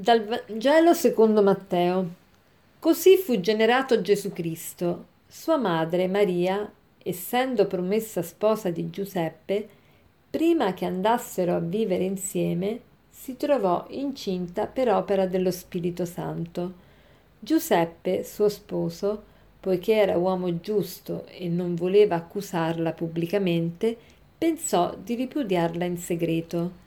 Dal Vangelo secondo Matteo. Così fu generato Gesù Cristo. Sua madre Maria, essendo promessa sposa di Giuseppe, prima che andassero a vivere insieme, si trovò incinta per opera dello Spirito Santo. Giuseppe, suo sposo, poiché era uomo giusto e non voleva accusarla pubblicamente, pensò di ripudiarla in segreto.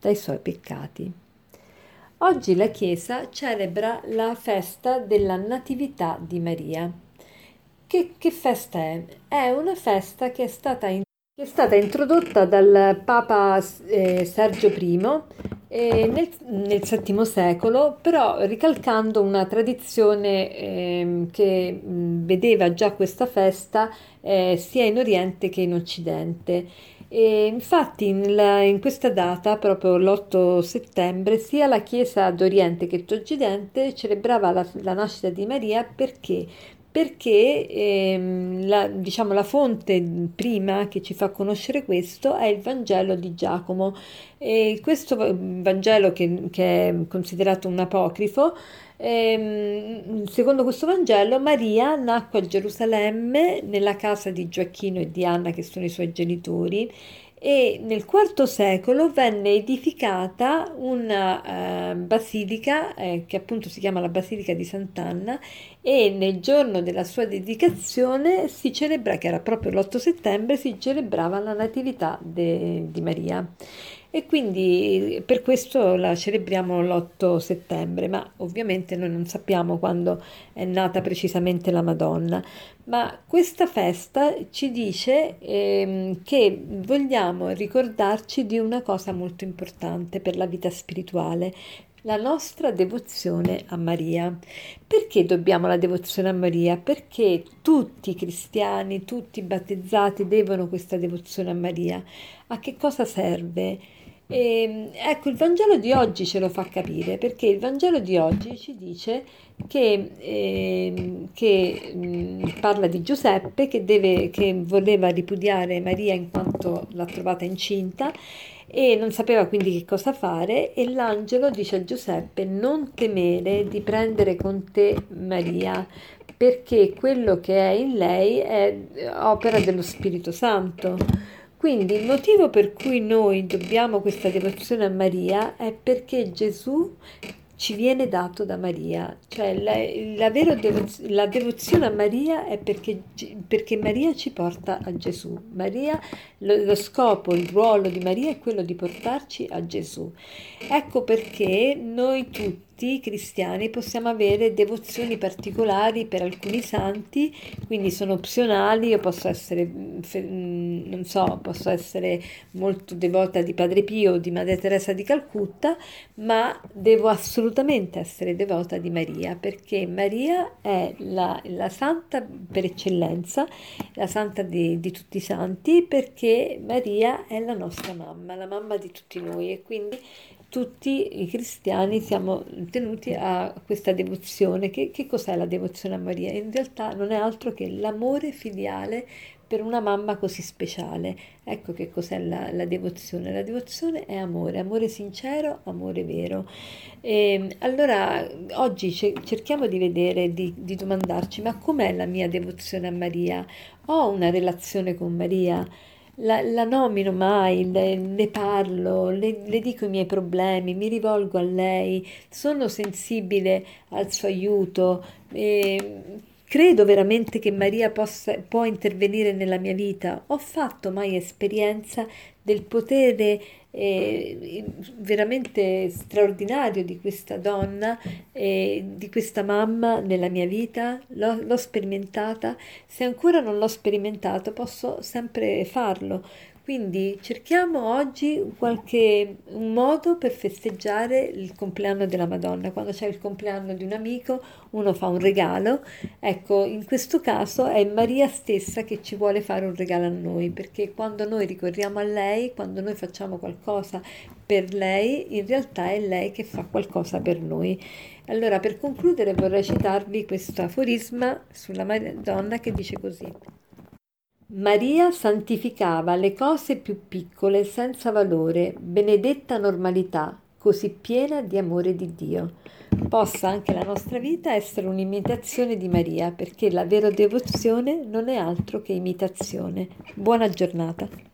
dai suoi peccati. Oggi la Chiesa celebra la festa della Natività di Maria. Che, che festa è? È una festa che è stata, in, che è stata introdotta dal Papa eh, Sergio I eh, nel, nel VII secolo, però ricalcando una tradizione eh, che mh, vedeva già questa festa eh, sia in Oriente che in Occidente. E infatti in, in, questa data, proprio l'8 settembre, sia la Chiesa d'Oriente che d'Occidente celebrava la, la nascita di Maria perché perché ehm, la, diciamo, la fonte prima che ci fa conoscere questo è il Vangelo di Giacomo. E questo Vangelo, che, che è considerato un apocrifo, ehm, secondo questo Vangelo, Maria nacque a Gerusalemme nella casa di Gioacchino e di Anna, che sono i suoi genitori, e nel IV secolo venne edificata una uh, basilica eh, che appunto si chiama la Basilica di Sant'Anna e nel giorno della sua dedicazione si celebra, che era proprio l'8 settembre, si celebrava la Natività de, di Maria e quindi per questo la celebriamo l'8 settembre, ma ovviamente noi non sappiamo quando è nata precisamente la Madonna, ma questa festa ci dice ehm, che vogliamo ricordarci di una cosa molto importante per la vita spirituale, la nostra devozione a Maria. Perché dobbiamo la devozione a Maria? Perché tutti i cristiani, tutti i battezzati devono questa devozione a Maria. A che cosa serve? E, ehm, ecco, il Vangelo di oggi ce lo fa capire perché il Vangelo di oggi ci dice che, eh, che mh, parla di Giuseppe che, deve, che voleva ripudiare Maria in quanto l'ha trovata incinta e non sapeva quindi che cosa fare e l'angelo dice a Giuseppe non temere di prendere con te Maria perché quello che è in lei è opera dello Spirito Santo. Quindi il motivo per cui noi dobbiamo questa devozione a Maria è perché Gesù ci viene dato da Maria, cioè la, la, devoz- la devozione a Maria è perché, perché, Maria ci porta a Gesù. Maria, lo, lo, scopo, il ruolo di Maria è quello di portarci a Gesù. Ecco perché noi tutti cristiani possiamo avere devozioni particolari per alcuni santi, quindi sono opzionali, io posso essere, mm, non so, posso essere molto devota di Padre Pio o di Madre Teresa di Calcutta, ma devo assolutamente essere devota di Maria, perché Maria è la, la santa per eccellenza, la santa di, di tutti i santi, perché Maria è la nostra mamma, la mamma di tutti noi e quindi tutti i cristiani siamo tenuti a questa devozione. Che, che, cos'è la devozione a Maria? In realtà non è altro che l'amore filiale per una mamma così speciale. Ecco che cos'è la, la devozione. La devozione è amore, amore sincero, amore vero. E, ehm, allora, oggi cerchiamo di vedere, di, di domandarci, ma com'è la mia devozione a Maria? Ho una relazione con Maria? La, la nomino mai, le, le parlo, le, le, dico i miei problemi, mi rivolgo a lei, sono sensibile al suo aiuto. E credo veramente che Maria possa, può intervenire nella mia vita. Ho fatto mai esperienza del potere eh, veramente straordinario di questa donna, eh, di questa mamma nella mia vita, l'ho, l'ho sperimentata, se ancora non l'ho sperimentato posso sempre farlo. Quindi cerchiamo oggi qualche un modo per festeggiare il compleanno della Madonna. Quando c'è il compleanno di un amico, uno fa un regalo. Ecco, in questo caso è Maria stessa che ci vuole fare un regalo a noi, perché quando noi ricorriamo a lei, quando noi facciamo qualcosa per lei, in realtà è lei che fa qualcosa per noi. Allora, per concludere vorrei citarvi questo aforisma sulla Madonna che dice così. Maria santificava le cose più piccole senza valore, benedetta normalità, così piena di amore di Dio. Possa anche la nostra vita essere un'imitazione di Maria, perché la vera devozione non è altro che imitazione. Buona giornata.